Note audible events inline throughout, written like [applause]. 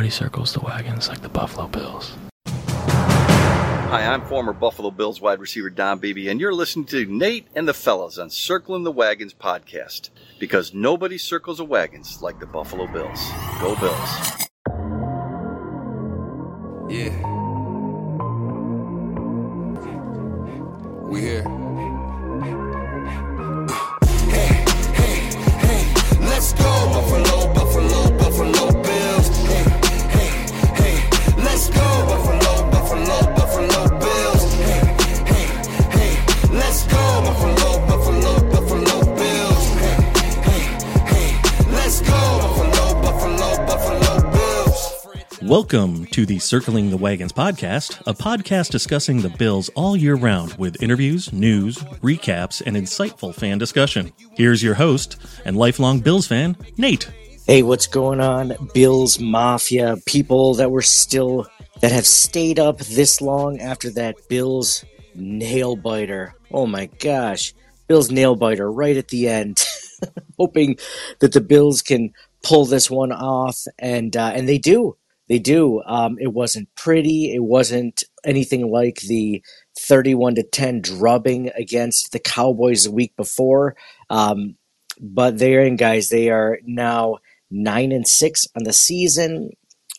Nobody circles the wagons like the Buffalo Bills. Hi, I'm former Buffalo Bills wide receiver Don Beebe, and you're listening to Nate and the Fellas on Circling the Wagons podcast. Because nobody circles the wagons like the Buffalo Bills. Go Bills. Yeah. We here. Welcome to the Circling the Wagons podcast, a podcast discussing the Bills all year round with interviews, news, recaps, and insightful fan discussion. Here's your host and lifelong Bills fan, Nate. Hey, what's going on, Bills Mafia? People that were still that have stayed up this long after that Bills nail biter. Oh my gosh, Bills nail biter right at the end. [laughs] Hoping that the Bills can pull this one off, and uh, and they do. They do. Um, it wasn't pretty. It wasn't anything like the 31 to 10 drubbing against the Cowboys the week before. Um, but they're in, guys. They are now nine and six on the season.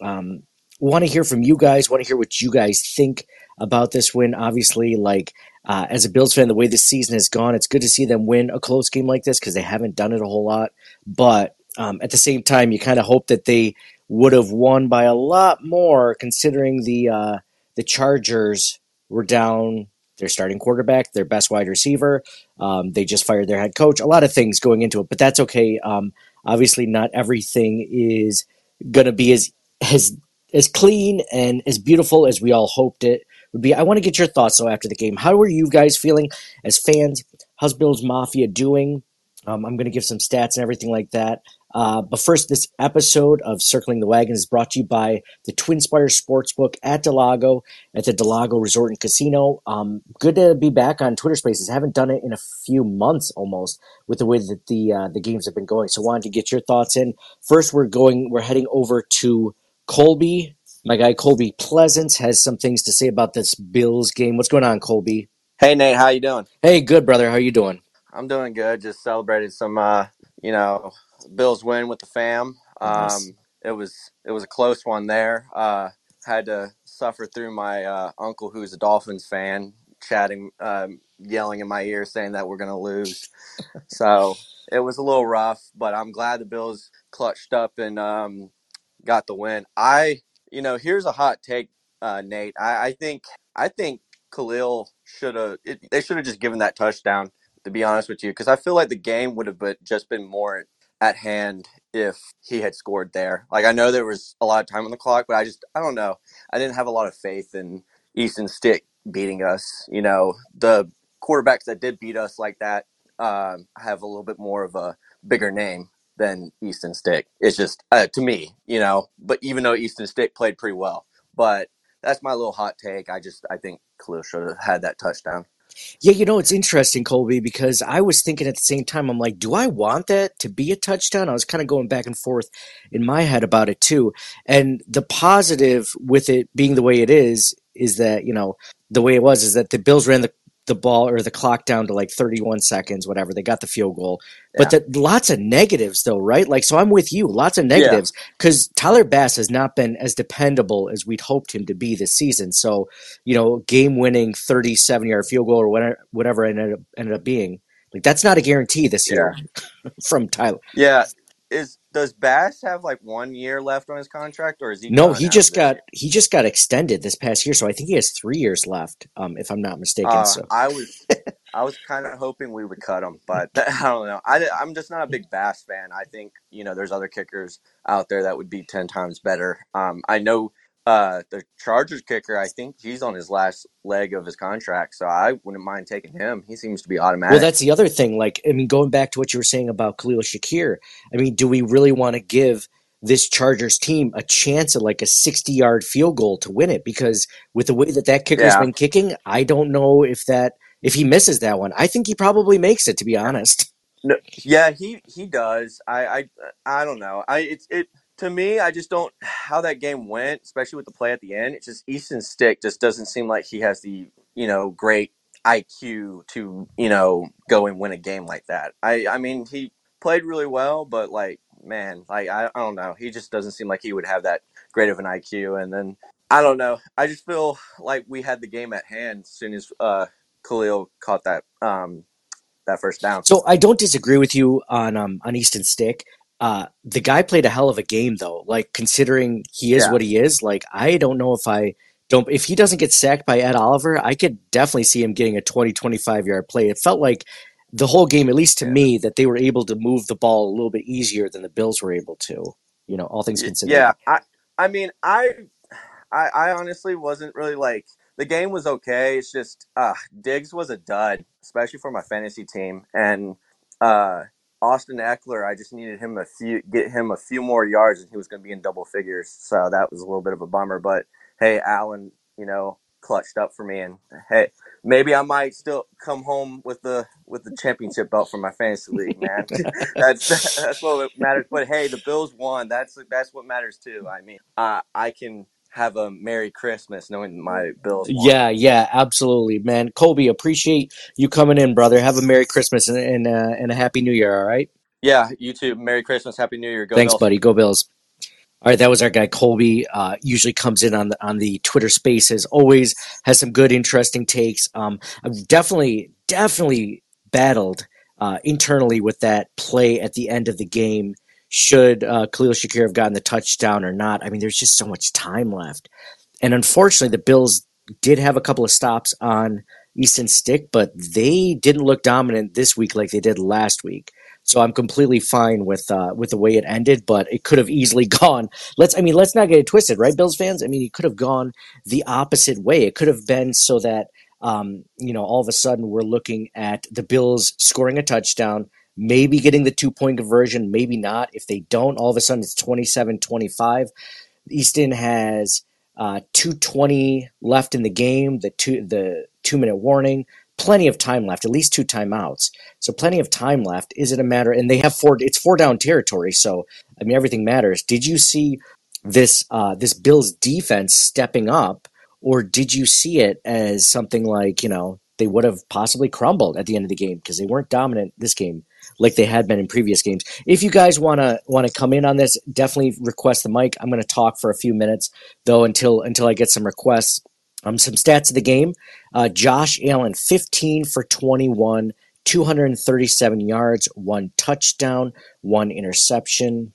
Um, want to hear from you guys. Want to hear what you guys think about this win. Obviously, like uh, as a Bills fan, the way this season has gone, it's good to see them win a close game like this because they haven't done it a whole lot. But um, at the same time, you kind of hope that they would have won by a lot more, considering the uh, the Chargers were down their starting quarterback, their best wide receiver. Um, they just fired their head coach. A lot of things going into it, but that's okay. Um, obviously, not everything is going to be as as as clean and as beautiful as we all hoped it would be. I want to get your thoughts though after the game. How are you guys feeling as fans? How's Bills Mafia doing? Um, I'm going to give some stats and everything like that. Uh, but first, this episode of Circling the Wagon is brought to you by the TwinSpires Sportsbook at del Lago at the del Lago Resort and Casino. Um, good to be back on Twitter Spaces. haven't done it in a few months almost with the way that the uh, the games have been going. So, wanted to get your thoughts in. First, we're going. We're heading over to Colby. My guy Colby Pleasance has some things to say about this Bills game. What's going on, Colby? Hey Nate, how you doing? Hey, good brother. How you doing? I'm doing good. Just celebrated some, uh, you know, Bills win with the fam. Um, Nice. It was it was a close one there. Uh, had to suffer through my uh, uncle, who's a Dolphins fan, chatting, um, yelling in my ear, saying that we're gonna lose. So it was a little rough, but I'm glad the Bills clutched up and um, got the win. I, you know, here's a hot take, uh, Nate. I, I think I think Khalil should have. They should have just given that touchdown. To be honest with you, because I feel like the game would have just been more at hand if he had scored there. Like I know there was a lot of time on the clock, but I just I don't know. I didn't have a lot of faith in Easton Stick beating us. You know, the quarterbacks that did beat us like that um, have a little bit more of a bigger name than Easton Stick. It's just uh, to me, you know. But even though Easton Stick played pretty well, but that's my little hot take. I just I think Khalil should have had that touchdown. Yeah, you know, it's interesting, Colby, because I was thinking at the same time, I'm like, do I want that to be a touchdown? I was kind of going back and forth in my head about it too. And the positive with it being the way it is, is that, you know, the way it was is that the Bills ran the, the ball or the clock down to like 31 seconds, whatever. They got the field goal. But Yeah. the, lots of negatives, though, right? Like, so I'm with you. Lots of negatives because Tyler Bass has not been as dependable as we'd hoped him to be this season. So, you know, game winning 37 yard field goal or whatever, whatever it ended up, ended up being. Like that's not a guarantee this year [laughs] from Tyler. Yeah. Is does Bass have like one year left on his contract, or is he? No, done he after just this got year? he just got extended this past year, so I think he has three years left, um, if I'm not mistaken. Uh, so I was I was kind of hoping we would cut him, but [laughs] I don't know. I, I'm just not a big Bass fan. I think you know there's other kickers out there that would be ten times better. Um, I know uh, the Chargers kicker. I think he's on his last leg of his contract, so I wouldn't mind taking him. He seems to be automatic. Well, that's the other thing. Like, I mean, going back to what you were saying about Khalil Shakir, I mean, do we really want to give this Chargers team a chance at like a 60 yard field goal to win it? Because with the way that that kicker's Yeah. been kicking, I don't know if that, if he misses that one. I think he probably makes it, to be honest. No, yeah, he he does. I I I don't know. I it's it to me, I just don't [sighs] how that game went, especially with the play at the end. It's just Easton Stick just doesn't seem like he has the you know great IQ to you know go and win a game like that. I I mean he played really well, but like man, like I, I don't know, he just doesn't seem like he would have that great of an IQ. And then I don't know, I just feel like we had the game at hand as soon as uh, Khalil caught that um that first down. So I don't disagree with you on um, on Easton Stick. Uh, the guy played a hell of a game though. Like considering he is Yeah. what he is, like I don't know if I don't if he doesn't get sacked by Ed Oliver, I could definitely see him getting a 20 25 yard play. It felt like the whole game at least to Yeah. me that they were able to move the ball a little bit easier than the Bills were able to. You know, all things considered. Yeah, I I mean I I, I honestly wasn't really like the game was okay. It's just uh Diggs was a dud, especially for my fantasy team. And uh Austin Ekeler, I just needed him a few get him a few more yards and he was gonna be in double figures. So that was a little bit of a bummer. But hey, Allen, you know, clutched up for me and hey, maybe I might still come home with the with the championship belt for my fantasy league, man. [laughs] that's that's what matters. But hey, the Bills won. That's that's what matters too. I mean, uh, I can have a Merry Christmas knowing my Bills won. Yeah, yeah, absolutely, man. Colby, appreciate you coming in, brother. Have a Merry Christmas and and, uh, and a Happy New Year. All right. Yeah, you too. Merry Christmas, Happy New Year. Go Thanks, Bills. buddy. Go Bills. All right, that was our guy Colby. Uh, usually comes in on the on the Twitter Spaces. Always has some good, interesting takes. Um, I've definitely, definitely battled uh, internally with that play at the end of the game. Should uh, Khalil Shakir have gotten the touchdown or not? I mean, there's just so much time left, and unfortunately, the Bills did have a couple of stops on Easton Stick, but they didn't look dominant this week like they did last week. So I'm completely fine with uh, with the way it ended, but it could have easily [laughs] gone. Let's I mean, let's not get it twisted, right, Bills fans? I mean, it could have gone the opposite way. It could have been so that um, you know all of a sudden we're looking at the Bills scoring a touchdown, maybe getting the two point conversion, maybe not. If they don't, all of a sudden it's 27-25. Easton has uh, 220 left in the game, the two the two minute warning, plenty of time left, at least two timeouts. So plenty of time left. Is it a matter? And they have four. It's four down territory. So I mean, everything matters. Did you see this uh, this Bills defense stepping up, or did you see it as something like you know they would have possibly crumbled at the end of the game because they weren't dominant this game like they had been in previous games? If you guys want to want to come in on this, definitely request the mic. I'm going to talk for a few minutes though until until I get some requests. Um, some stats of the game. Uh, Josh Allen, 15 for 21, 237 yards, one touchdown, one interception.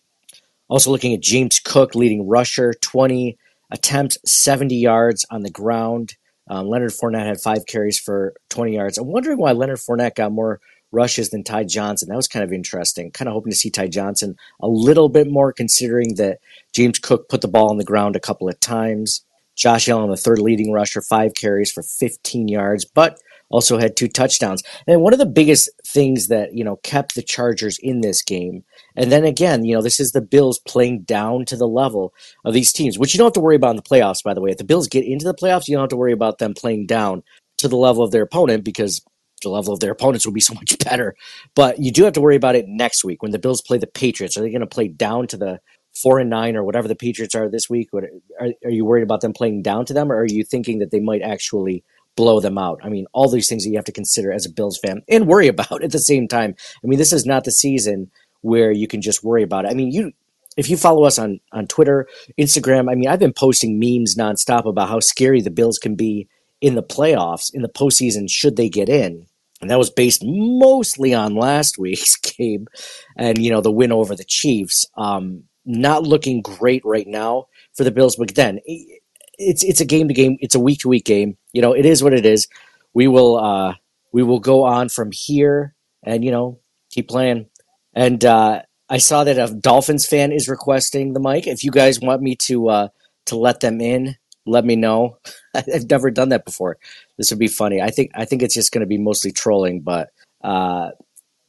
Also looking at James Cook, leading rusher, 20 attempts, 70 yards on the ground. Um, Leonard Fournette had five carries for 20 yards. I'm wondering why Leonard Fournette got more rushes than Ty Johnson. That was kind of interesting. Kind of hoping to see Ty Johnson a little bit more, considering that James Cook put the ball on the ground a couple of times. Josh Allen, the third leading rusher, five carries for 15 yards, but also had two touchdowns. And one of the biggest things that, you know, kept the Chargers in this game, and then again, you know, this is the Bills playing down to the level of these teams, which you don't have to worry about in the playoffs, by the way. If the Bills get into the playoffs, you don't have to worry about them playing down to the level of their opponent because the level of their opponents will be [laughs] so much better. But you do have to worry about it next week when the Bills play the Patriots. Are they going to play down to the four and nine or whatever the Patriots are this week? Are, are you worried about them playing down to them, or are you thinking that they might actually blow them out? I mean, all these things that you have to consider as a Bills fan and worry about [laughs] at the same time. I mean, this is not the season where you can just worry about it. I mean, you if you follow us on on Twitter, Instagram, I mean, I've been posting memes nonstop about how scary the Bills can be in the playoffs, in the postseason, should they get in. And that was based mostly on last [laughs] week's game and, you know, the win over the Chiefs. Um, not looking great right now for the Bills, but then it's it's a game to game, it's a week to week game. You know, it is what it is. We will uh, we will go on from here, and you know, keep playing. And uh, I saw that a Dolphins fan is requesting the mic. If you guys want me to uh, to let them in, let me know. [laughs] I've never done that before. This would be funny. I think I think it's just going to be mostly trolling, but uh,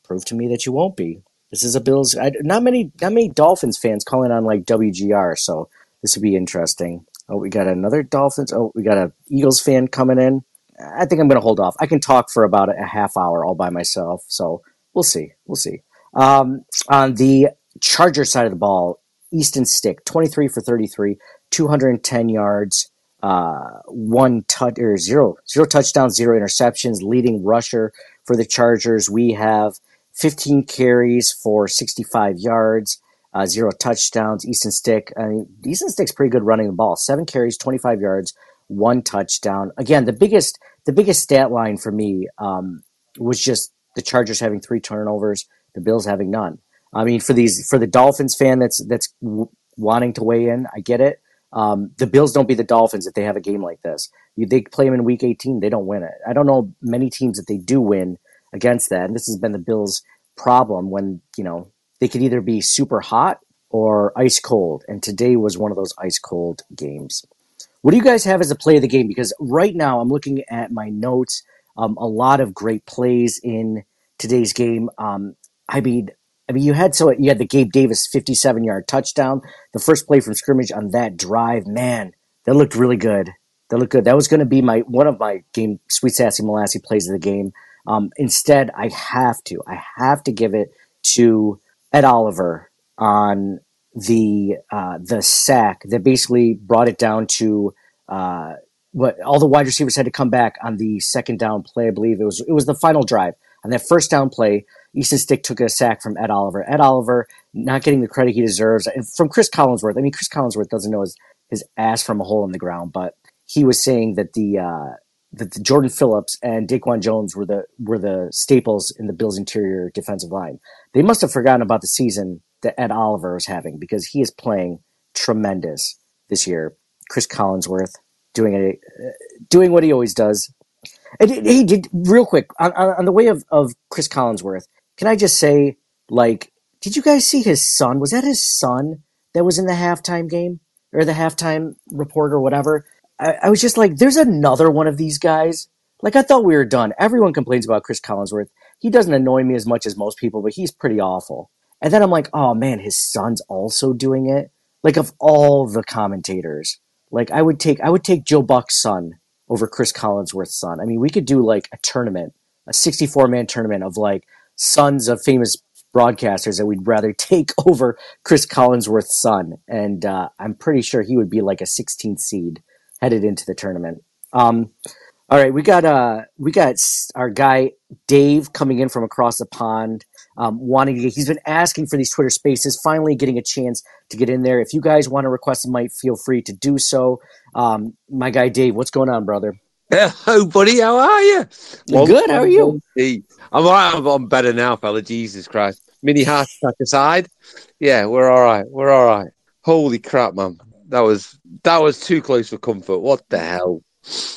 prove to me that you won't be. This is a Bills. I, not many not many Dolphins fans calling on like WGR, so this would be interesting. Oh, we got another Dolphins. Oh, we got a Eagles fan coming in. I think I'm going to hold off. I can talk for about a half hour all by myself, so we'll see. We'll see. Um, on the Charger side of the ball, Easton Stick, 23 for 33, 210 yards, uh, one touch or zero zero touchdowns, zero interceptions, leading rusher for the Chargers. We have 15 carries for 65 yards, uh, zero touchdowns. Easton Stick, I mean, Easton Stick's pretty good running the ball. Seven carries, 25 yards, one touchdown. Again, the biggest the biggest stat line for me um, was just the Chargers having three turnovers, the Bills having none. I mean, for these for the Dolphins fan that's that's w- wanting to weigh in, I get it. Um, the Bills don't beat the Dolphins if they have a game like this. You, they play them in Week 18, they don't win it. I don't know many teams that they do win against that, and this has been the Bills' problem when you know they could either be super hot or ice cold, and today was one of those ice cold games. What do you guys have as a play of the game? Because right now I'm looking at my notes. Um, a lot of great plays in today's game. Um, I mean, I mean, you had so you had the Gabe Davis 57 yard touchdown, the first play from scrimmage on that drive. Man, that looked really good. That looked good. That was going to be my one of my game sweet sassy molassy plays of the game. Um, instead, I have to I have to give it to Ed Oliver on the uh, the sack that basically brought it down to uh, what all the wide receivers had to come back on the second down play. I believe it was it was the final drive on that first down play. Easton Stick took a sack from Ed Oliver. Ed Oliver not getting the credit he deserves, and from Chris Collinsworth. I mean, Chris Collinsworth doesn't know his, his ass from a hole in the ground, but he was saying that the uh, that the Jordan Phillips and DaQuan Jones were the were the staples in the Bills' interior defensive line. They must have forgotten about the season that Ed Oliver is having because he is playing tremendous this year. Chris Collinsworth doing it, uh, doing what he always does. And he did real quick on, on the way of, of Chris Collinsworth. Can I just say, like, did you guys see his son? Was that his son that was in the halftime game or the halftime report or whatever? I, I was just like, there's another one of these guys. Like, I thought we were done. Everyone complains about Chris Collinsworth. He doesn't annoy me as much as most people, but he's pretty awful. And then I'm like, oh man, his son's also doing it. Like, of all the commentators, like I would take I would take Joe Buck's son over Chris Collinsworth's son. I mean, we could do like a tournament, a 64 man tournament of like sons of famous broadcasters that we'd rather [laughs] take over Chris Collinsworth's son. And uh, I'm pretty sure he would be like a 16th seed headed into the tournament. Um, all right, we got uh, we got our guy Dave coming in from across the pond, um, wanting to. Get, he's been asking for these Twitter Spaces, finally getting a chance to get in there. If you guys want to request a might, feel free to do so. Um, my guy Dave, what's going on, brother? Hello, buddy. How are you? Good. How are you? I'm all right. I'm, I'm better now, fella. Jesus Christ. Mini heart attack aside, yeah, we're all right. We're all right. Holy crap, man! That was that was too close for comfort. What the hell?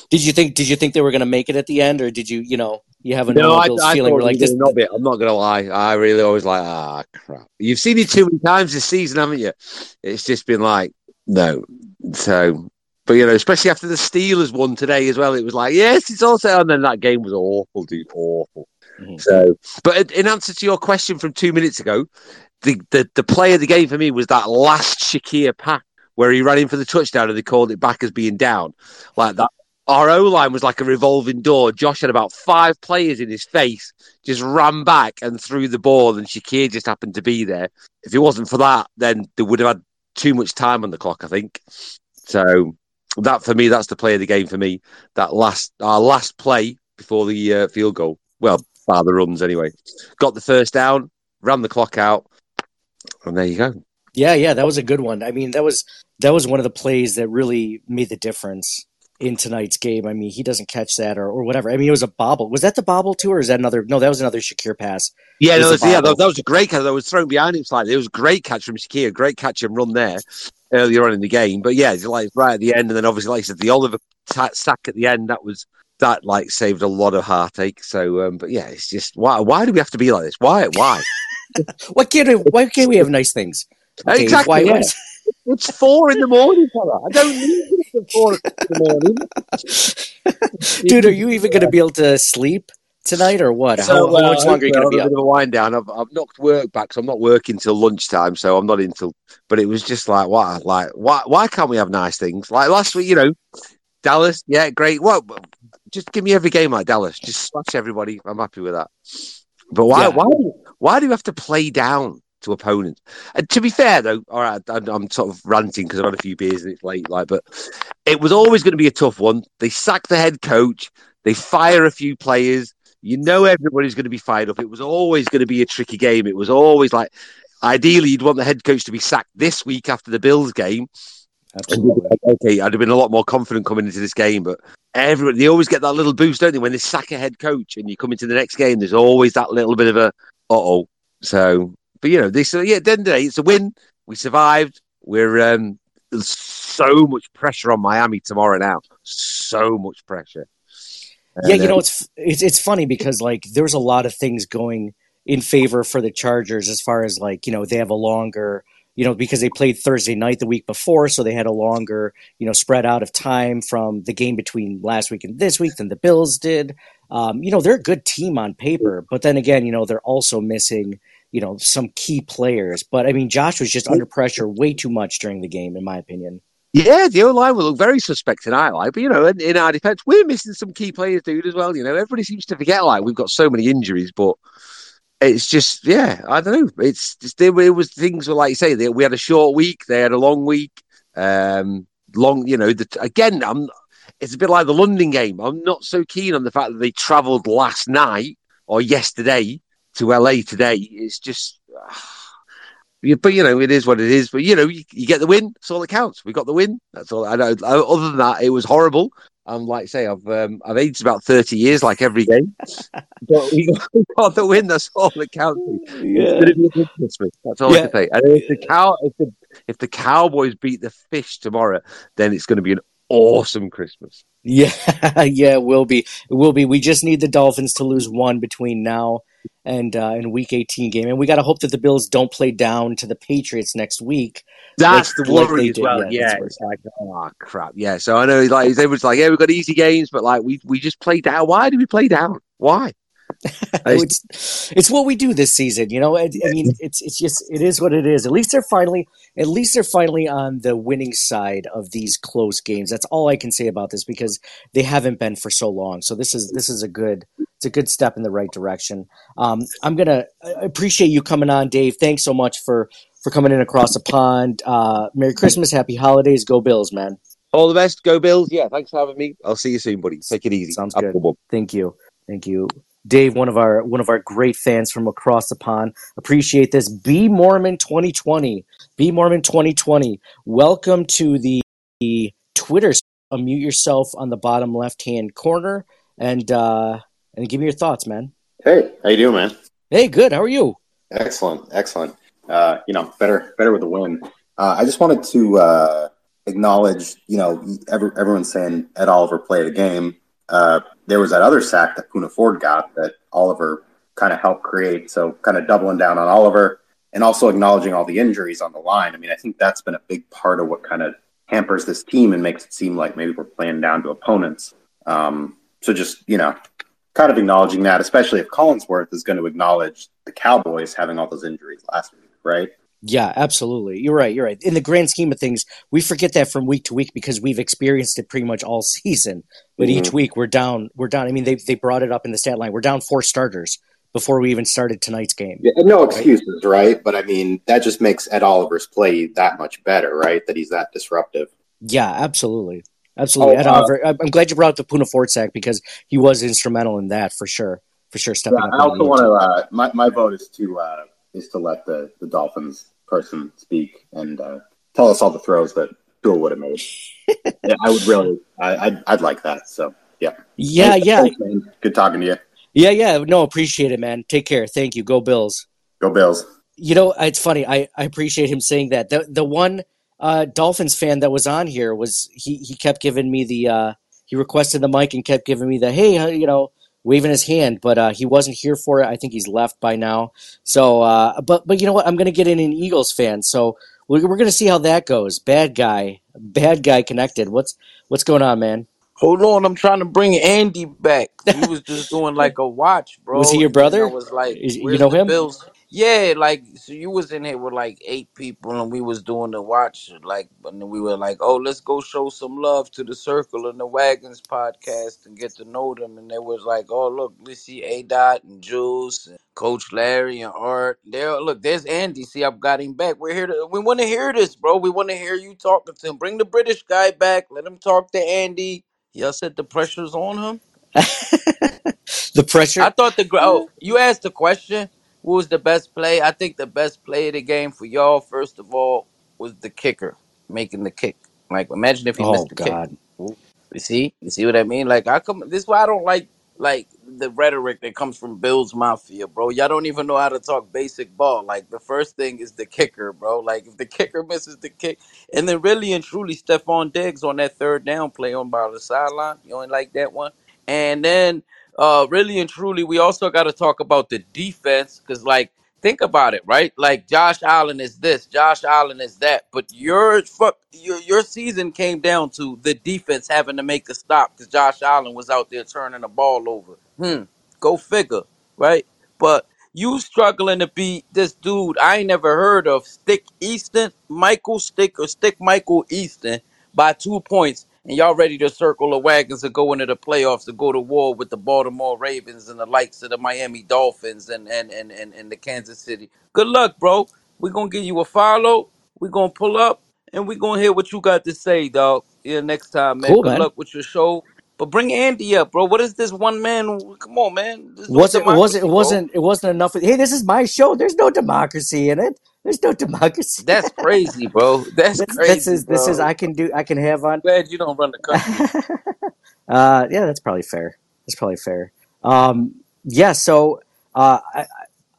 Did you think? Did you think they were going to make it at the end, or did you, you know, you have a No, I, I feeling? like this. not be. I'm not gonna lie. I really always like ah crap. You've seen it too many times this season, haven't you? It's just been like no. So, but you know, especially after the Steelers won today as well, it was like yes, it's all set. And then that game was awful, dude, awful. Mhm. So, but in answer to your question from two minutes ago, the the, the play of the game for me was that last Shakir pack where he ran in for the touchdown and they called it back as being down, like that. Our O line was like a revolving door. Josh had about five players in his face, just ran back and threw the ball, and Shakir just happened to be there. If it wasn't for that, then they would have had too much time on the clock, I think. So that for me, that's the play of the game for me. That last our last play before the uh, field goal. Well, bar the runs anyway. Got the first down, ran the clock out, and there you go. Yeah, yeah, that was a good one. I mean, that was that was one of the plays that really made the difference in tonight's game. I mean, he doesn't catch that or, or whatever. I mean, it was a bobble. Was that the bobble too, or is that another? No, that was another Shakir pass. Yeah, no, was yeah, that, that was a great catch. That was thrown behind him slightly. It was a great catch from Shakir, great catch and run there earlier on in the game. But yeah, it's like right at the end, and then obviously, like I said, the Oliver ta sack at the end. That was that like saved a lot of heartache. So, um, but yeah, it's just why why do we have to be like this? Why why? [laughs] Why can't we, why can't we have nice things? Dave? Exactly, Why, yeah. why- It's four in the morning, fella. I don't need it at four in the morning. [laughs] dude, are you even going to be able to sleep tonight or what? How, So, how uh, much longer are you going to be I'll have up? Bit of a wind down. I've, I've knocked work back, so I'm not working till lunchtime. So I'm not until. But it was just like, what? Like, why? Why can't we have nice things? Like last week, you know, Dallas. Yeah, great. What? Just give me every game like Dallas. Just smash everybody. I'm happy with that. But why? Yeah. Why? Why do you have to play down? To opponents. And to be fair, though, all right, I'm, I'm sort of ranting because I've had a few beers and it's late, like, but it was always going to be a tough one. They sack the head coach, they fire a few players. You know, everybody's going to be fired up. It was always going to be a tricky game. It was always like, ideally, you'd want the head coach to be sacked this week after the Bills game. Absolutely. Okay, I'd have been a lot more confident coming into this game, but everyone they always get that little boost, don't they? When they sack a head coach and you come into the next game, there's always that little bit of a uh oh. So, but you know, this yeah, at the end of the day, it's a win. We survived. We're um, there's so much pressure on Miami tomorrow now. So much pressure. Yeah, you uh, know it's it's it's funny because like there's a lot of things going in favor for the Chargers as far as like you know they have a longer you know because they played Thursday night the week before so they had a longer you know spread out of time from the game between last week and this week than the Bills did. Um, you know they're a good team on paper, but then again you know they're also missing you know some key players. But I mean Josh was just under pressure way too much during the game in my opinion. Yeah, the O line will look very suspect in our line, but you know, in, in our defense, we're missing some key players, dude, as well. You know, everybody seems to forget like we've got so many injuries, but it's just, yeah, I don't know. It's just there. It was things were like you say, they, we had a short week, they had a long week, um, long. You know, the, again, I'm. It's a bit like the London game. I'm not so keen on the fact that they travelled last night or yesterday to LA today. It's just. [sighs] Yeah, but you know it is what it is. But you know you, you get the win. That's all that counts. We got the win. That's all. I know. Other than that, it was horrible. And like I say, I've um, I've aged about thirty years, like every game. [laughs] but we got, we got the win. That's all that counts. It's gonna be a good Christmas. That's all I can say. And if the cow, if the if the Cowboys beat the Fish tomorrow, then it's going to be an awesome Christmas. [laughs] Yeah, yeah, it will be. It will be. We just need the Dolphins to lose one between now and uh, and Week 18 game, and we got to hope that the Bills don't play down to the Patriots next week. That's Like- the like worry they as did, well. yeah, Yeah, it's like, oh crap. Yeah, so I know, he's like, everyone's like, yeah, we've got easy games, but like, we we just play down. Why do we play down? Why? [laughs] it's it's what we do this season, you know. I, I mean, it's it's just it is what it is. At least they're finally at least they're finally on the winning side of these close games. That's all I can say about this because they haven't been for so long. So this is this is a good it's a good step in the right direction. Um, I'm gonna I appreciate you coming on, Dave. Thanks so much for for coming in across the pond. Uh, Merry Christmas, Happy Holidays, go Bills, man. All the best. Go Bills. Yeah, thanks for having me. I'll see you soon, buddy. Take it easy. Sounds Have good. Thank you. Thank you. Dave, one of our one of our great fans from across the pond. Appreciate this. Be Mormon 2020. Be Mormon 2020. Welcome to the, the Twitter. Unmute yourself on the bottom left hand corner and uh and give me your thoughts, man. Hey, how you doing, man? Hey, good. How are you? Excellent, excellent. Uh, you know, better, better with the win. Uh, I just wanted to uh, acknowledge, you know, every, everyone's saying Ed Oliver played a game. Uh, there was that other sack that Poona Ford got that Oliver kind of helped create. So, kind of doubling down on Oliver and also acknowledging all the injuries on the line. I mean, I think that's been a big part of what kind of hampers this team and makes it seem like maybe we're playing down to opponents. Um, so, just you know, kind of acknowledging that, especially if Collinsworth is going to acknowledge the Cowboys having all those injuries last week, right? Yeah, absolutely. You're right. You're right. In the grand scheme of things, we forget that from week to week because we've experienced it pretty much all [laughs] season. But each Mhm. week we're down. We're down. I mean, they they brought it up in the stat line. We're down four starters before we even started tonight's game. Yeah, no excuses, right? But I mean, that just makes Ed Oliver's play that much better, right? That he's that disruptive. Yeah, absolutely, absolutely. Oh, Ed uh, Oliver. I'm I'm glad you brought up the Poona Ford sack because he was instrumental in that for sure. For sure, stepping Yeah, up. I when also he needed want to. to. Uh, my my vote is to uh, is to let the the Dolphins person speak and uh, tell us all the throws that Tua would have made. yeah, I would really. I, I'd I'd like that. So yeah, Yeah, Thanks, yeah, thanks. Good talking to you. yeah, yeah. No, appreciate it, man. Take care. Thank you. Go Bills. Go Bills. You know, it's funny. I, I appreciate him saying that. The the one uh, Dolphins fan that was on here was he he kept giving me the uh, he requested the mic and kept giving me the hey you know waving his hand, but uh, he wasn't here for it. I think he's left by now. So, uh, but but you know what? I'm gonna get in an Eagles fan. So we're, we're gonna see how that goes. Bad guy, bad guy connected. What's what's going on, man? Hold on, I'm trying to bring Andy back. He was just doing like a watch, bro. [laughs] Was he your and I brother? was like, You know him? Bills?" Yeah, like so you was in here with like eight people, and we was doing the watch, like, and then we were like, "Oh, let's go show some love to the Circle and the Wagons podcast and get to know them." And they was like, "Oh, look, let's see A Dot and Jules and Coach Larry and Art. There, look, there's Andy. See, I've got him back. We're here to, we want to hear this, bro. We want to hear you talking to him. Bring the British guy back. Let him talk to Andy." Y'all said the pressure's on him. [laughs] the pressure. I thought the gr- oh, you asked the question. Who was the best play? I think the best play of the game for y'all, first of all, was the kicker making the kick. Like, imagine if he Oh missed the kick. God. You see, you see what I mean? Like, I come. This is why I don't like like the rhetoric that comes from Bills Mafia, bro. Y'all don't even know how to talk basic ball. Like, the first thing is the kicker, bro. Like, if the kicker misses the kick, and then really and truly, Stefon Diggs on that third down play on by the sideline. You only like that one, and then uh, really and truly, we also got to talk about the defense because, like, think about it, right? Like Josh Allen is this, Josh Allen is that, but your fuck your your season came down to the defense having to make a stop because Josh Allen was out there turning the ball over. Hmm, go figure, right? But you struggling to beat this dude I ain't never heard of, Stick Easton, Michael Stick or Stick Michael Easton by two points, and y'all ready to circle the wagons and go into the playoffs to go to war with the Baltimore Ravens and the likes of the Miami Dolphins and and and and, and the Kansas City. Good luck, bro. We're gonna give you a follow. We're gonna pull up and we're gonna hear what you got to say, dog. Yeah, next time, man. Cool, Good man. luck with your show. But bring Andy up, bro. What is this one man? Come on, man. There's no Was it? Was it? democracy, It bro. wasn't. It wasn't enough. Hey, this is my show. There's no democracy in it. There's no democracy. That's crazy, bro. That's This, this crazy, is this is. I can do. I can have on. Glad you don't run the country. [laughs] uh, yeah, that's probably fair. That's probably fair. Um, yeah. So uh, I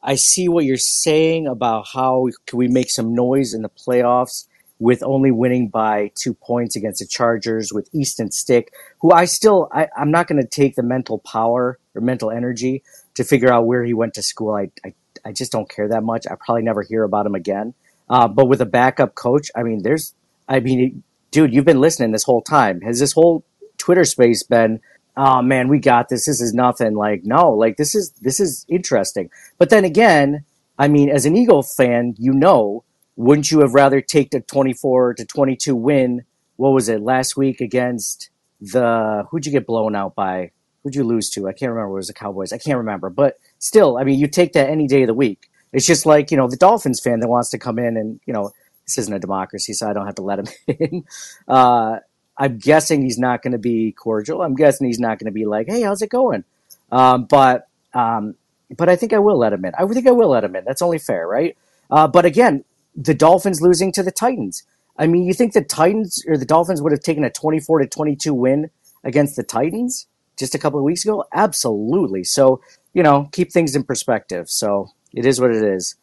I see what you're saying about how can we make some noise in the playoffs with only winning by two points against the Chargers with Easton Stick, who I still I, I'm not going to take the mental power or mental energy to figure out where he went to school. I I, I just don't care that much. I probably never hear about him again. Uh, but with a backup coach, I mean, there's I mean, dude, you've been listening this whole time. Has this whole Twitter space been? Oh man, we got this. This is nothing. Like no, like this is this is interesting. But then again, I mean, as an Eagle fan, you know, wouldn't you have rather take the 24 to 22 win? What was it last week against the who'd you get blown out by? Who'd you lose to? I can't remember. It was the Cowboys. I can't remember. But still, I mean, you take that any day of the week. It's just like you know the Dolphins fan that wants to come in and you know this isn't a democracy, so I don't have to let him [laughs] in. Uh, I'm guessing he's not going to be cordial. I'm guessing he's not going to be like, "Hey, how's it going?" Um, but um, but I think I will let him in. I think I will let him in. That's only fair, right? Uh, but again, the Dolphins losing to the Titans. I mean, you think the Titans or the Dolphins would have taken a 24 to 22 win against the Titans just a couple of weeks ago? Absolutely. So, you know, keep things in perspective. So it is what it is.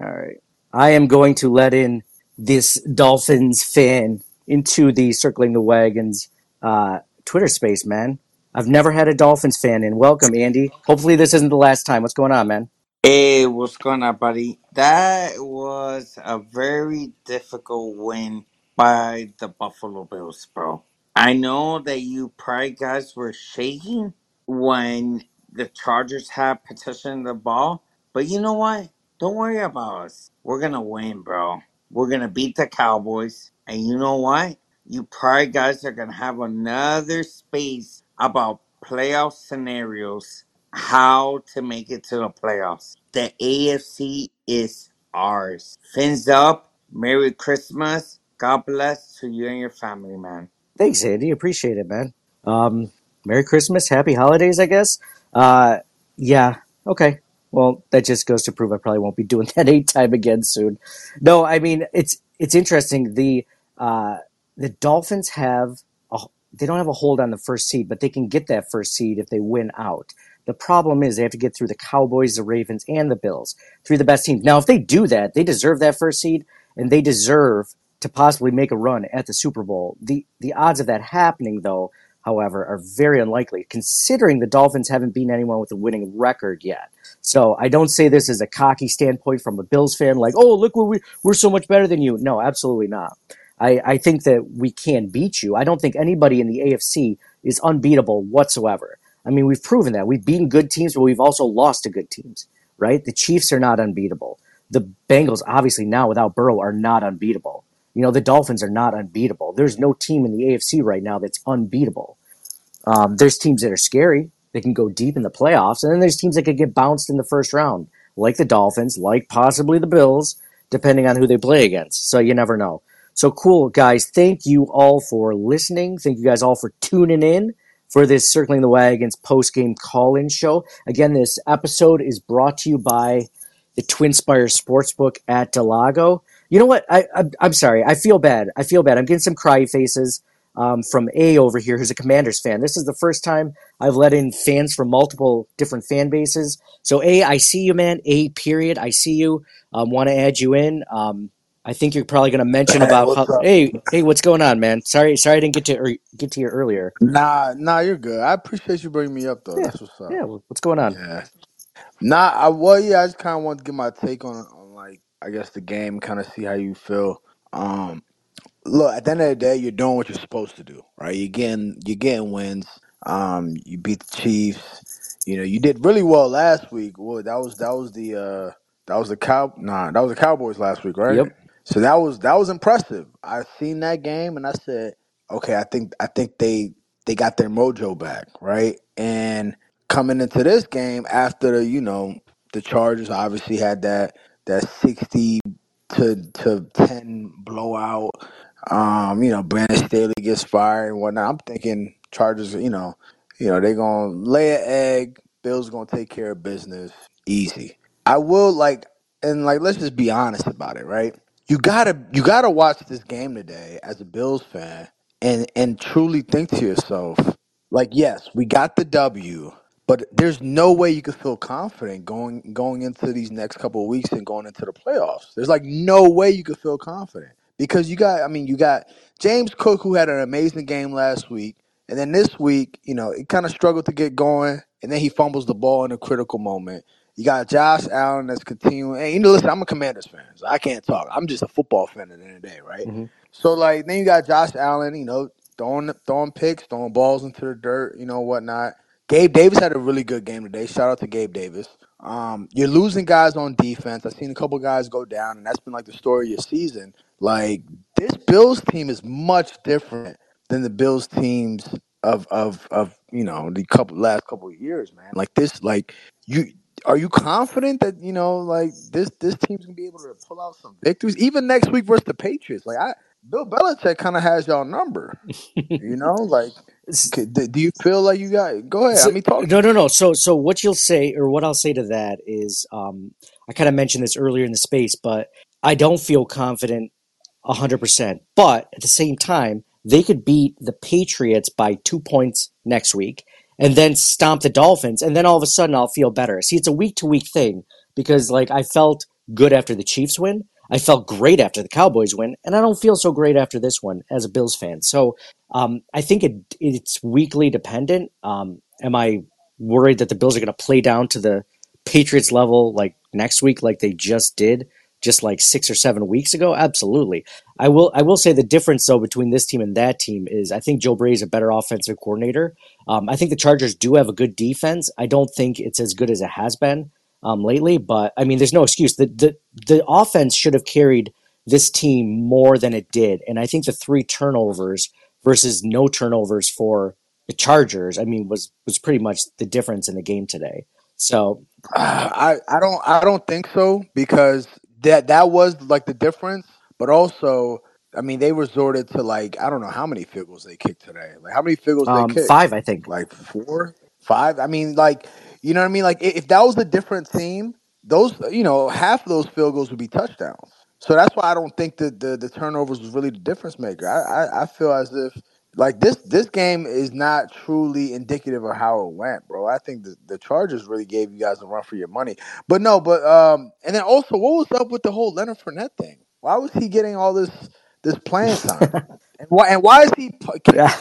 All right. I am going to let in this Dolphins fan into the Circling the Wagons uh, Twitter space, man. I've never had a Dolphins fan in. Welcome, Andy. Hopefully, this isn't the last time. What's going on, man? Hey, what's going on, buddy? That was a very difficult win by the Buffalo Bills, bro. I know that you probably guys were shaking when the Chargers had possession of the ball, but you know what? Don't worry about us. We're gonna win, bro. We're gonna beat the Cowboys, and you know what? You probably guys are gonna have another space about playoff scenarios how to make it to the playoffs. The AFC is ours. Fins up. Merry Christmas. God bless to you and your family, man. Thanks, Andy. Appreciate it, man. Um, Merry Christmas, Happy Holidays, I guess. Uh, yeah, okay. Well, that just goes to prove I probably won't be [laughs] doing that eight time again soon. No, I mean it's it's interesting. The uh, the Dolphins have a, they don't have a hold on the first seed, but they can get that first seed if they win out. The problem is they have to get through the Cowboys, the Ravens, and the Bills, three of the best teams. Now, if they do that, they deserve that first seed, and they deserve to possibly make a run at the Super Bowl. The the odds of that happening, though, however, are very unlikely, considering the Dolphins haven't beaten anyone with a winning record yet. So I don't say this as a cocky standpoint from a Bills fan, like, oh, look, we we're so much better than you. No, absolutely not. I, I think that we can beat you. I don't think anybody in the AFC is unbeatable whatsoever. I mean, we've proven that. We've beaten good teams, but we've also lost to good teams, right? The Chiefs are not unbeatable. The Bengals, obviously, now without Burrow, are not unbeatable. You know, the Dolphins are not unbeatable. There's no team in the AFC right now that's unbeatable. Um, there's teams that are scary. They can go deep in the playoffs, and then there's teams that could get bounced in the first round, like the Dolphins, like possibly the Bills, depending on who they play against. So you never know. So cool, guys. Thank you all for listening. Thank you guys all for tuning in for this Circling the Wagons post game call in show. Again, this episode is brought to you by the Twin Spire Sportsbook at del Lago. You know what? I, I, I'm sorry. I feel bad. I feel bad. I'm getting some cry faces um, from A over here, who's a Commanders fan. This is the first time I've let in fans from multiple different fan bases. So A, I see you, man. A period. I see you. Um, Want to add you in. Um, I think you're probably going to mention about how, hey, hey, what's going on, man? Sorry, sorry, I didn't get to or, get to you earlier. Nah, nah, you're good. I appreciate you bringing me up though. Yeah, That's what's up. yeah. What's going on? Yeah. Nah, I well, yeah. I just kind of want to get my take on, I guess the game, kind of see how you feel. Um, look, at the end of the day, you're doing what you're supposed to do, right? You're getting, you're getting wins. Um, you beat the Chiefs. You know, you did really well last week. Well, that was that was the uh that was the cow. Nah, that was the Cowboys last week, right? Yep. So that was that was impressive. I seen that game and I said, okay, I think I think they they got their mojo back, right? And coming into this game after the you know the Chargers obviously had that that sixty to to ten blowout. Um, you know, Brandon Staley gets fired and whatnot. I'm thinking Chargers, you know, you know, they're gonna lay an egg. Bills gonna take care of business easy. I will like and like let's just be honest about it, right? You gotta you gotta watch this game today as a Bills fan and and truly think to yourself, like, yes, we got the W, but there's no way you could feel confident going going into these next couple of weeks and going into the playoffs. There's like no way you could feel confident because you got, I mean, you got James Cook who had an amazing game last week, and then this week, you know, it kind of struggled to get going, and then he fumbles the ball in a critical moment. You got Josh Allen that's continuing. And you know, listen, I'm a Commanders fan, so I can't talk. I'm just a football fan at the end of the day, right? hmm So like, then you got Josh Allen, you know, throwing throwing picks, throwing balls into the dirt, you know, whatnot. Gabe Davis had a really good game today. Shout out to Gabe Davis. Um, you're losing guys on defense. I've seen a couple guys go down, and that's been like the story of your season. Like this Bills team is much different than the Bills teams of of of you know the couple last couple of years, man. Like this, like you are you confident that you know like this this team's gonna be able to pull out some victories even next week versus the Patriots? Like I, Bill Belichick kind of has y'all number, you know. Like, [laughs] do you feel like you got? Go ahead, So, I mean, talk. no, no, no. So, so what you'll say, or what I'll say to that is, um, I kind of mentioned this earlier in the space, but I don't feel confident 100%. But at the same time, they could beat the Patriots by two points next week and then stomp the Dolphins. And then all of a sudden, I'll feel better. See, it's a week to week thing because, like, I felt good after the Chiefs win. I felt great after the Cowboys win, and I don't feel so great after this one as a Bills fan. So um, I think it it's weekly dependent. Um, am I worried that the Bills are going to play down to the Patriots level like next week, like they just did, just like six or seven weeks ago? Absolutely. I will. I will say the difference though between this team and that team is I think Joe Brady is a better offensive coordinator. Um, I think the Chargers do have a good defense. I don't think it's as good as it has been um, lately, but I mean, there's no excuse. The the the offense should have carried this team more than it did, and I think the three turnovers versus no turnovers for the Chargers, I mean, was was pretty much the difference in the game today. So [sighs] I I don't I don't think so because that that was like the difference. But also, I mean, they resorted to like I don't know how many field goals they kicked today. Like how many field goals they um, kicked? five, I think. Like four, five. I mean, like you know what I mean. Like if that was a different team, those you know half of those field goals would be touchdowns. So that's why I don't think that the the turnovers was really the difference maker. I I, I feel as if like this this game is not truly indicative of how it went, bro. I think the, the Chargers really gave you guys a run for your money. But no, but um, and then also, what was up with the whole Leonard Fournette thing? Why was he getting all this this playing [laughs] time? And why and why is he [laughs] Yeah.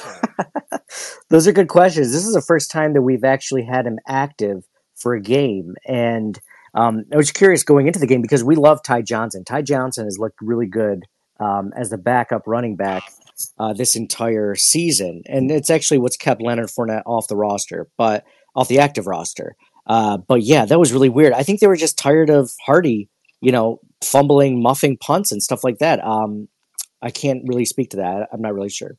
[laughs] Those are good questions. This is the first time that we've actually had him active for a game. And um, I was curious going into the game because we love Ty Johnson. Ty Johnson has looked really good um, as the backup running back uh, this entire season, and it's actually what's kept Leonard Fournette off the roster, but off the active roster. Uh, but yeah, that was really weird. I think they were just tired of Harty, you know, fumbling, muffing punts and stuff like that. Um, I can't really speak to that. I'm not really sure.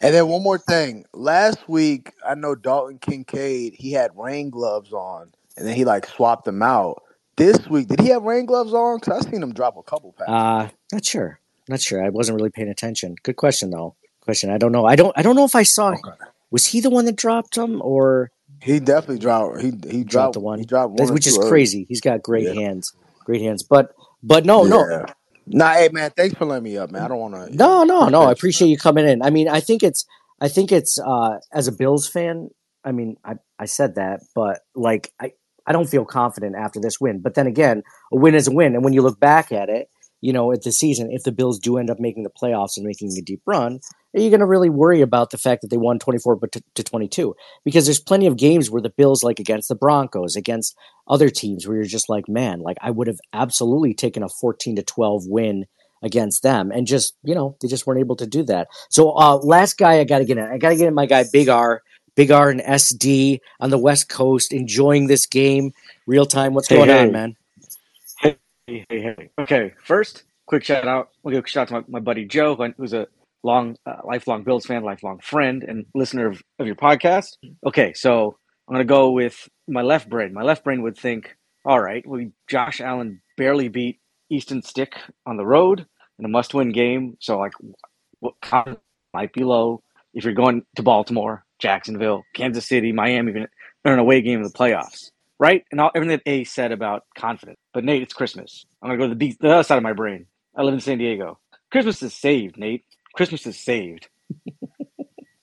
And then one more thing. Last week, I know Dalton Kincaid, he had rain gloves on, and then he like swapped them out. This week, did he have rain gloves on? Because I seen him drop a couple passes. Uh, not sure. Not sure. I wasn't really paying attention. Good question though. Question. I don't know. I don't. I don't know if I saw. Okay. Was he the one that dropped them or He definitely dropped. He he dropped dropped the one? He dropped one, which is early. crazy. He's got great Yeah. hands. Great hands. But but no no Yeah. Nah, hey man, thanks for letting me up, man. I don't want to. No, no, no. I appreciate you coming in. I mean, I think it's, I think it's, uh, as a Bills fan, I mean, I, I said that, but like, I, I don't feel confident after this win. But then again, a win is a win. And when you look back at it, you know, at the season, if the Bills do end up making the playoffs and making a deep run, are you going to really worry about the fact that they won 24 but to, to 22? Because there's plenty of games where the Bills, like against the Broncos, against other teams, where you're just like, man, like I would have absolutely taken a 14 to 12 win against them and just you know they just weren't able to do that so uh last guy i gotta get in i gotta get in my guy big r big r and sd on the west coast enjoying this game real time what's Hey, going hey. on man Hey, hey, hey. Okay, first, quick shout out. We'll give a shout out to my, my buddy Joe, who's a long, uh, lifelong Bills fan, lifelong friend, and listener of, of your podcast. Okay, so I'm going to go with my left brain. My left brain would think, all right, we Josh Allen barely beat Easton Stick on the road in a must win game. So, like, what might be low if you're going to Baltimore, Jacksonville, Kansas City, Miami, even in an away game in the playoffs right? And all, everything that A said about confidence. But Nate, it's Christmas. I'm gonna go to the, B, the other side of my brain. I live in San Diego. Christmas is saved, Nate. Christmas is saved. [laughs]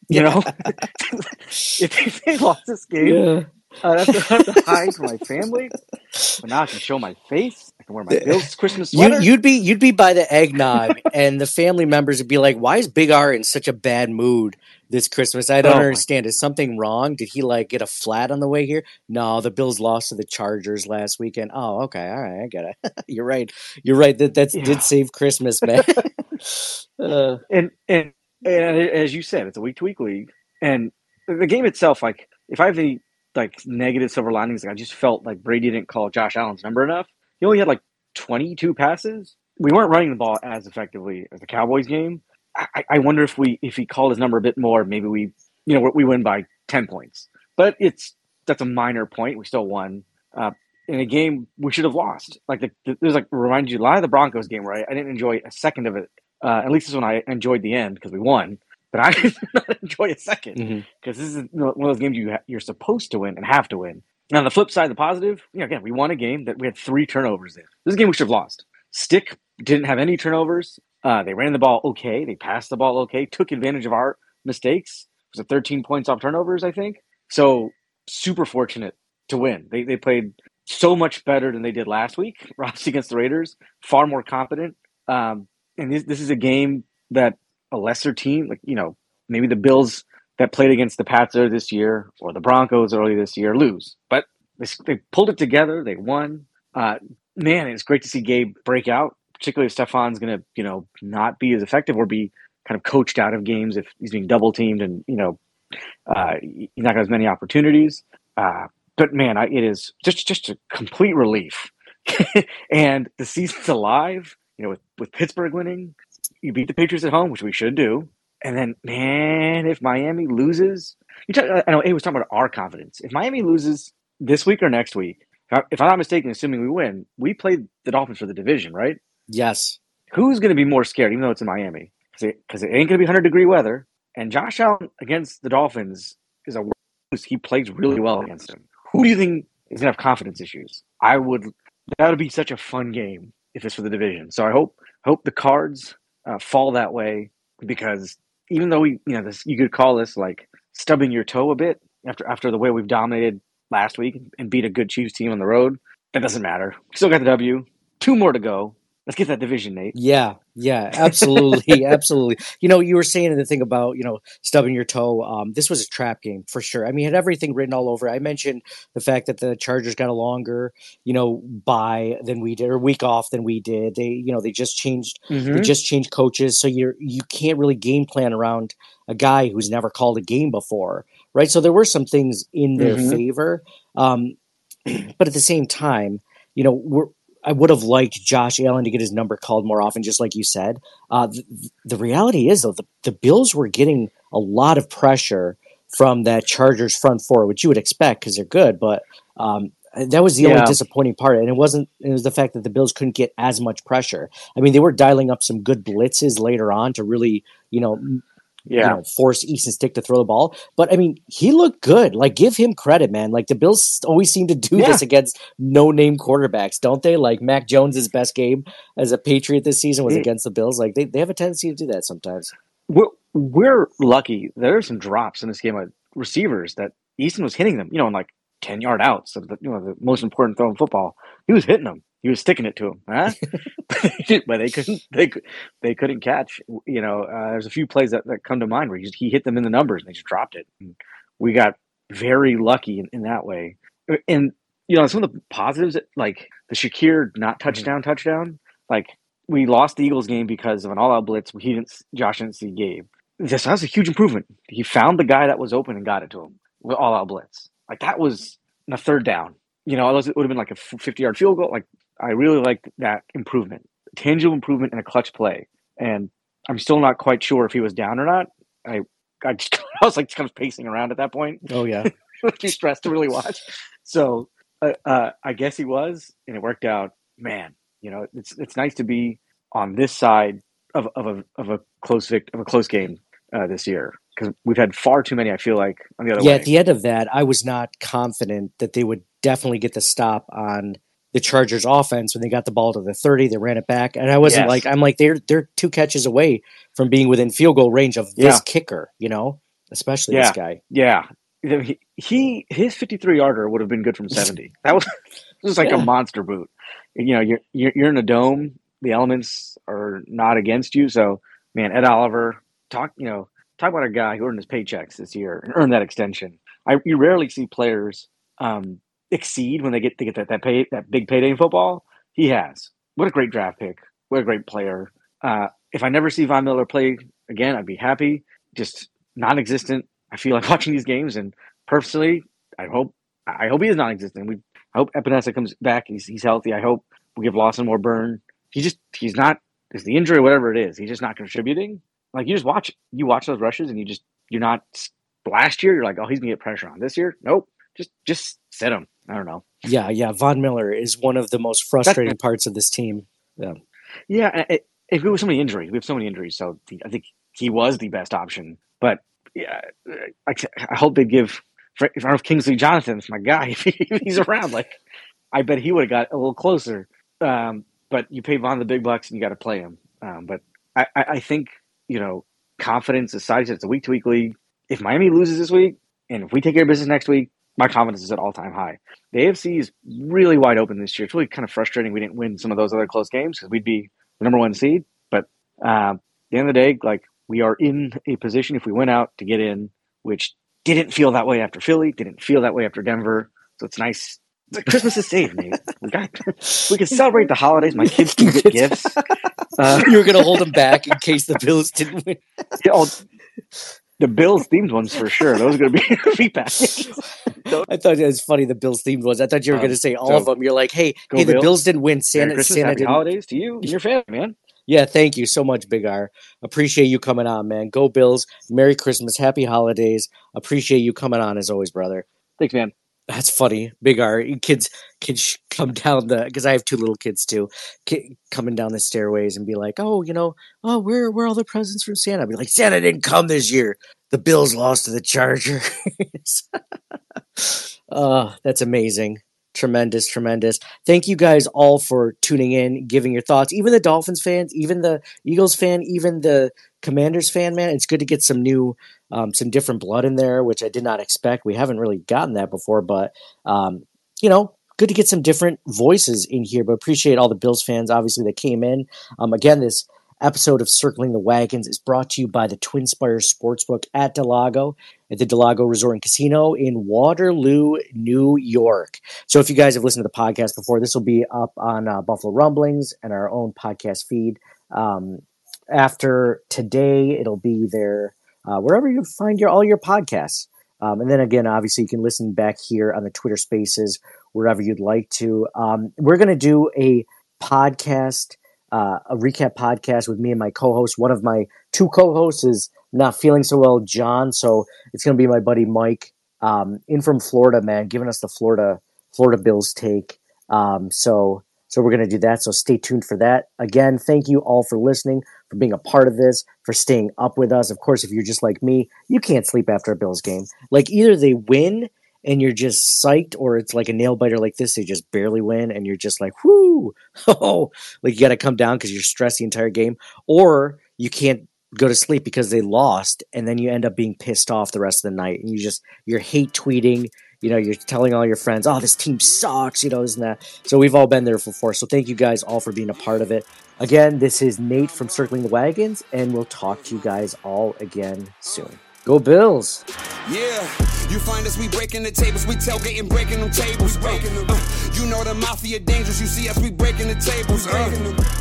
You know, [laughs] if, they lost this game, yeah uh, I'd have, to, I'd have to hide from my family. [laughs] But now I can show my face. Can wear my Bills Christmas you, sweater. you'd be you'd be by the eggnog [laughs] and the family members would be like why is big r in such a bad mood this christmas? I don't Oh understand. Is something wrong? Did he like get a flat on the way here? No the bills lost to the chargers last weekend. Oh okay. All right. I get it. [laughs] You're right. You're right. That that Yeah. did save christmas man. [laughs] Uh, and and and as you said, it's a week to week league, and the game itself, like if I have any like negative silver linings, like I just felt like Brady didn't call Josh Allen's number enough. He only had like twenty two passes. We weren't running the ball as effectively as the Cowboys game. I, I wonder if we if he called his number a bit more, maybe we you know we win by ten points. But it's that's a minor point. We still won. Uh, in a game we should have lost. Like the, the, there's like remind you a lot of the Broncos game, right? I didn't enjoy a second of it. Uh, at least this one I enjoyed the end because we won. But I [laughs] did not enjoy a second because this is one of those games you ha- you're supposed to win and have to win. On the flip side, the positive, you know, again, we won a game that we had three turnovers in. This is a game we should have lost. Stick didn't have any turnovers. Uh, they ran the ball okay. They passed the ball okay. Took advantage of our mistakes. It was it 13 points off turnovers, I think. So super fortunate to win. They they played so much better than they did last week, [laughs] obviously against the Raiders. Far more competent. Um, and this this is a game that a lesser team, like you know, maybe the Bills that played against the Pats earlier this year or the Broncos earlier this year lose, but they, they pulled it together. They won. Uh, man, it's great to see Gabe break out, particularly if Stefon's going to, you know, not be as effective or be kind of coached out of games if he's being double teamed and, you know, uh, he's not got as many opportunities. Uh, but man, I, it is just just a complete relief. [laughs] and the season's alive. You know, with, with Pittsburgh winning, you beat the Patriots at home, which we should do. And then, man, if Miami loses, you talk, I know A was talking about our confidence. If Miami loses this week or next week, if I'm not mistaken, assuming we win, we play the Dolphins for the division, right? yes Who's going to be more scared, even though it's in Miami? Because it, it ain't going to be 100 degree weather. And Josh Allen against the Dolphins is a he plays really well against him. Who do you think is going to have confidence issues? I would. That would be such a fun game if it's for the division. So I hope hope the cards uh, fall that way because even though we, you know, this you could call this like stubbing your toe a bit after after the way we've dominated last week and beat a good Chiefs team on the road. That doesn't matter. Still got the W. Two more to go. Let's get that division, Nate. Yeah, yeah, absolutely, [laughs] absolutely. You know, you were saying the thing about you know stubbing your toe. Um, this was a trap game for sure. I mean, it had everything written all over. I mentioned the fact that the Chargers got a longer, you know, bye than we did, or week off than we did. They, you know, they just changed, they Mhm. just changed coaches, so you're you can't really game plan around a guy who's never called a game before, right? So there were some things in their Mhm. favor, um, [clears throat] but at the same time, you know, we're I would have liked Josh Allen to get his number called more often, just like you said. Uh, the, the reality is, though, the, the Bills were getting a lot of pressure from that Chargers front four, which you would expect because they're good. But um, that was the Yeah. only disappointing part, and it wasn't. It was the fact that the Bills couldn't get as much pressure. I mean, they were dialing up some good blitzes later on to really, you know, you Yeah. know, force Easton Stick to throw the ball. But I mean, he looked good. Like, give him credit, man. Like the Bills always seem to do Yeah. this against no-name quarterbacks, don't they? Like Mac Jones's best game as a Patriot this season was Mm. against the Bills. Like they, they have a tendency to do that sometimes. We're, we're lucky. There are some drops in this game of receivers that Easton was hitting them, you know, in like 10 yard outs of the, you know, the most important throw in football. He was hitting them. He was sticking it to him, huh? [laughs] [laughs] but they couldn't, they, they couldn't catch, you know, uh, there's a few plays that, that come to mind where he, just, he hit them in the numbers and they just dropped it. And we got very lucky in, in that way. And, you know, some of the positives, like the Shakir not touchdown touchdown, like we lost the Eagles game because of an all-out blitz. He didn't. Josh didn't see Gabe. This that was a huge improvement. He found the guy that was open and got it to him with all-out blitz. Like that was a third down. You know, it would have been like a fifty-yard field goal. Like I really liked that improvement, tangible improvement in a clutch play. And I'm still not quite sure if he was down or not. I I just [laughs] I was like kind of pacing around at that point. Oh yeah, [laughs] too stressed to really watch. So uh, uh, I guess he was, and it worked out. Man, you know, it's it's nice to be on this side of, of a of a close vict- of a close game uh, this year because we've had far too many. I feel like on the other yeah. way. At the end of that, I was not confident that they would definitely get the stop on the Chargers offense when they got the ball to the 30, they ran it back. And I wasn't Yes. like, I'm like, they're, they're two catches away from being within field goal range of this Yeah. kicker, you know, especially Yeah. this guy. Yeah, he, he his fifty three yarder would have been good from [laughs] seventy. That was [laughs] this was like Yeah. a monster boot. You know, you're, you're you're in a dome. The elements are not against you. So, man, Ed Oliver talk. You know, talk about a guy who earned his paychecks this year and earned that extension. I you rarely see players um, exceed when they get to get that that pay that big payday in football. He has. What a great draft pick. What a great player. Uh, if I never see Von Miller play again, I'd be happy. Just non-existent. I feel like [laughs] watching these games, and personally, I hope I hope he is non-existent. We I hope Epenesa comes back. He's he's healthy. I hope we give Lawson more burn. He just he's not. Is the injury whatever it is? He's just not contributing. Like you just watch you watch those rushes, and you just you're not. Last year, you're like, oh, he's gonna get pressure on. This year, nope. Just just sit him. I don't know. Yeah. Yeah. Von Miller is one of the most frustrating parts of this team. Yeah. Yeah, it, if we have so many injuries, we have so many injuries. So the, I think he was the best option. But yeah, I, I hope they give. I don't know if Kingsley Jonathan's my guy. [laughs] If, he, if he's around, like I bet he would have got a little closer. Um, but you pay Von the big bucks and you got to play him. Um, but I, I, I think you know confidence aside, it's a week to week league. If Miami loses this week, and if we take care of business next week, my confidence is at all time high. The AFC is really wide open this year. It's really kind of frustrating we didn't win some of those other close games because we'd be the number one seed. But uh, at the end of the day, like we are in a position if we went out to get in, which didn't feel that way after Philly, didn't feel that way after Denver. So it's nice. It's like Christmas is saved, Nate. We got we can celebrate the holidays. My kids can get gifts. Uh, [laughs] you were going to hold them back in case the Bills didn't win. yeah, the Bills themed ones for sure. Those are going to be [laughs] feet packages. [laughs] I thought it was funny. The Bills themed ones. I thought you were Um, going to say all so, of them. You're like, hey, hey, the Bills. Bills didn't win. Santa, Santa happy didn't. holidays to you and your family, man. Yeah, thank you so much, Big R. Appreciate you coming on, man. Go Bills. Merry Christmas. Happy holidays. Appreciate you coming on as always, brother. Thanks, man. That's funny. Big R. Kids kids come down the because I have two little kids too. Coming down the stairways and be like, "Oh, you know, oh, where where all the presents from Santa?" I'd be like, "Santa didn't come this year. The Bills lost to the Chargers." oh, [laughs] that's amazing. Tremendous, tremendous. Thank you guys all for tuning in, giving your thoughts. Even the Dolphins fans, even the Eagles fan, even the Commanders fan, man. It's good to get some new, um, some different blood in there, which I did not expect. We haven't really gotten that before, but um, you know, good to get some different voices in here. But appreciate all the Bills fans, obviously, that came in. Um, again, this episode of Circling the Wagons is brought to you by the TwinSpires Sportsbook at del Lago at the del Lago Resort and Casino in Waterloo, New York. So if you guys have listened to the podcast before, this will be up on uh, Buffalo Rumblings and our own podcast feed. Um, after today, it'll be there uh, wherever you find your all your podcasts. Um, and then again, obviously, you can listen back here on the Twitter Spaces wherever you'd like to. Um, we're going to do a podcast, uh, a recap podcast with me and my co-host. One of my two co-hosts is not feeling so well, John. So it's going to be my buddy Mike, um, in from Florida, man, giving us the Florida Florida Bills take. Um, so so we're going to do that. So stay tuned for that. Again, thank you all for listening, for being a part of this, for staying up with us. Of course, if you're just like me, you can't sleep after a Bills game. Like either they win and you're just psyched, or it's like a nail biter like this, they just barely win and you're just like, whoo, [laughs] oh, like you got to come down because you're stressed the entire game, or you can't go to sleep because they lost and then you end up being pissed off the rest of the night and you just you're hate tweeting you know, you're telling all your friends, oh, this team sucks, you know, isn't that? So we've all been there before. So thank you guys all for being a part of it. Again, this is Nate from Circling the Wagons, and we'll talk to you guys all again soon. Go Bills! Yeah, you find us, we breaking the tables, we tailgating, breaking them tables. Breaking them. Uh, you know the mafia dangerous, you see us, we breaking the tables. Uh,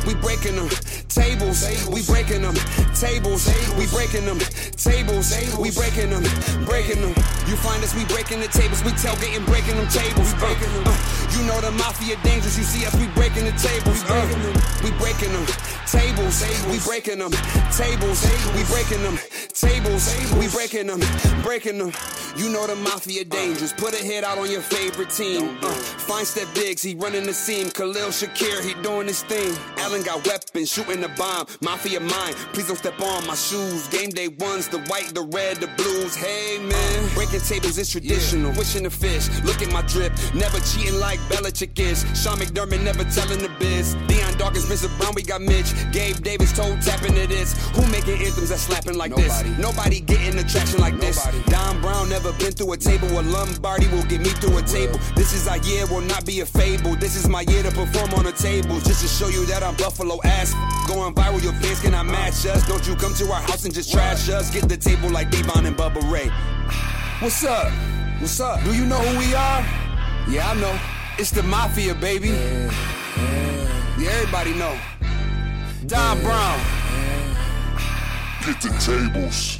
we breaking them tables, we breaking them tables, we breaking them tables, we breaking them, breaking them. You find us, we breaking the tables, we tailgating, breaking them tables. Uh, uh, you know the mafia dangerous, you see us, we breaking the tables. Uh, we breaking them tables, we breaking them tables, we breaking them tables, we breaking them, breaking them. You know the mafia dangerous. Put a hit out on your favorite team. Uh, fine step Diggs, he running the seam. Khalil Shakir, he doing his thing. Allen got weapons, shooting the bomb. Mafia mine, please don't step on my shoes. Game day ones, the white, the red, the blues. Hey man, breaking tables is traditional. Wishing the fish, look at my drip. Never cheating like Belichick is. Sean McDermott never telling the biz. Dion Dawkins, Spencer Brown, we got Mitch. Gabe Davis toe tapping to this. Who making anthems that slapping like this? Nobody getting attraction like this. Don Brown never been through a table. A Lombardi will get me through a table. This is our year, will not be a fable. This is my year to perform on a table. Just to show you that I'm Buffalo ass. Going viral, your fans cannot match us. Don't you come to our house and just trash us. Get the table like D-Von and Bubba Ray. What's up? What's up? Do you know who we are? Yeah, I know. It's the Mafia, baby. Yeah, everybody know. Don Brown. Get the tables.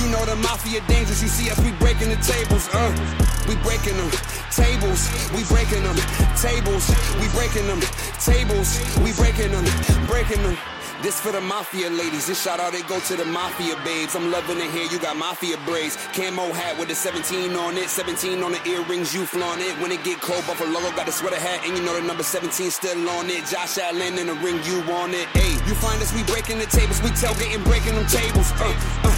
you know the mafia dangerous, you see us, we breaking the tables. Uh, we breaking them tables, we breaking them tables, we breaking them tables, we breaking them, breaking them. This for the mafia ladies. This shout out they go to the mafia babes. I'm loving it here. You got mafia braids, camo hat with the 17 on it, 17 on the earrings. You flaunt it. When it get cold, Buffalo got the sweater hat, and you know the number 17 still on it. Josh Allen in the ring, you want it. Hey, you find us, we breaking the tables, we tailgating, breaking them tables. Uh, uh.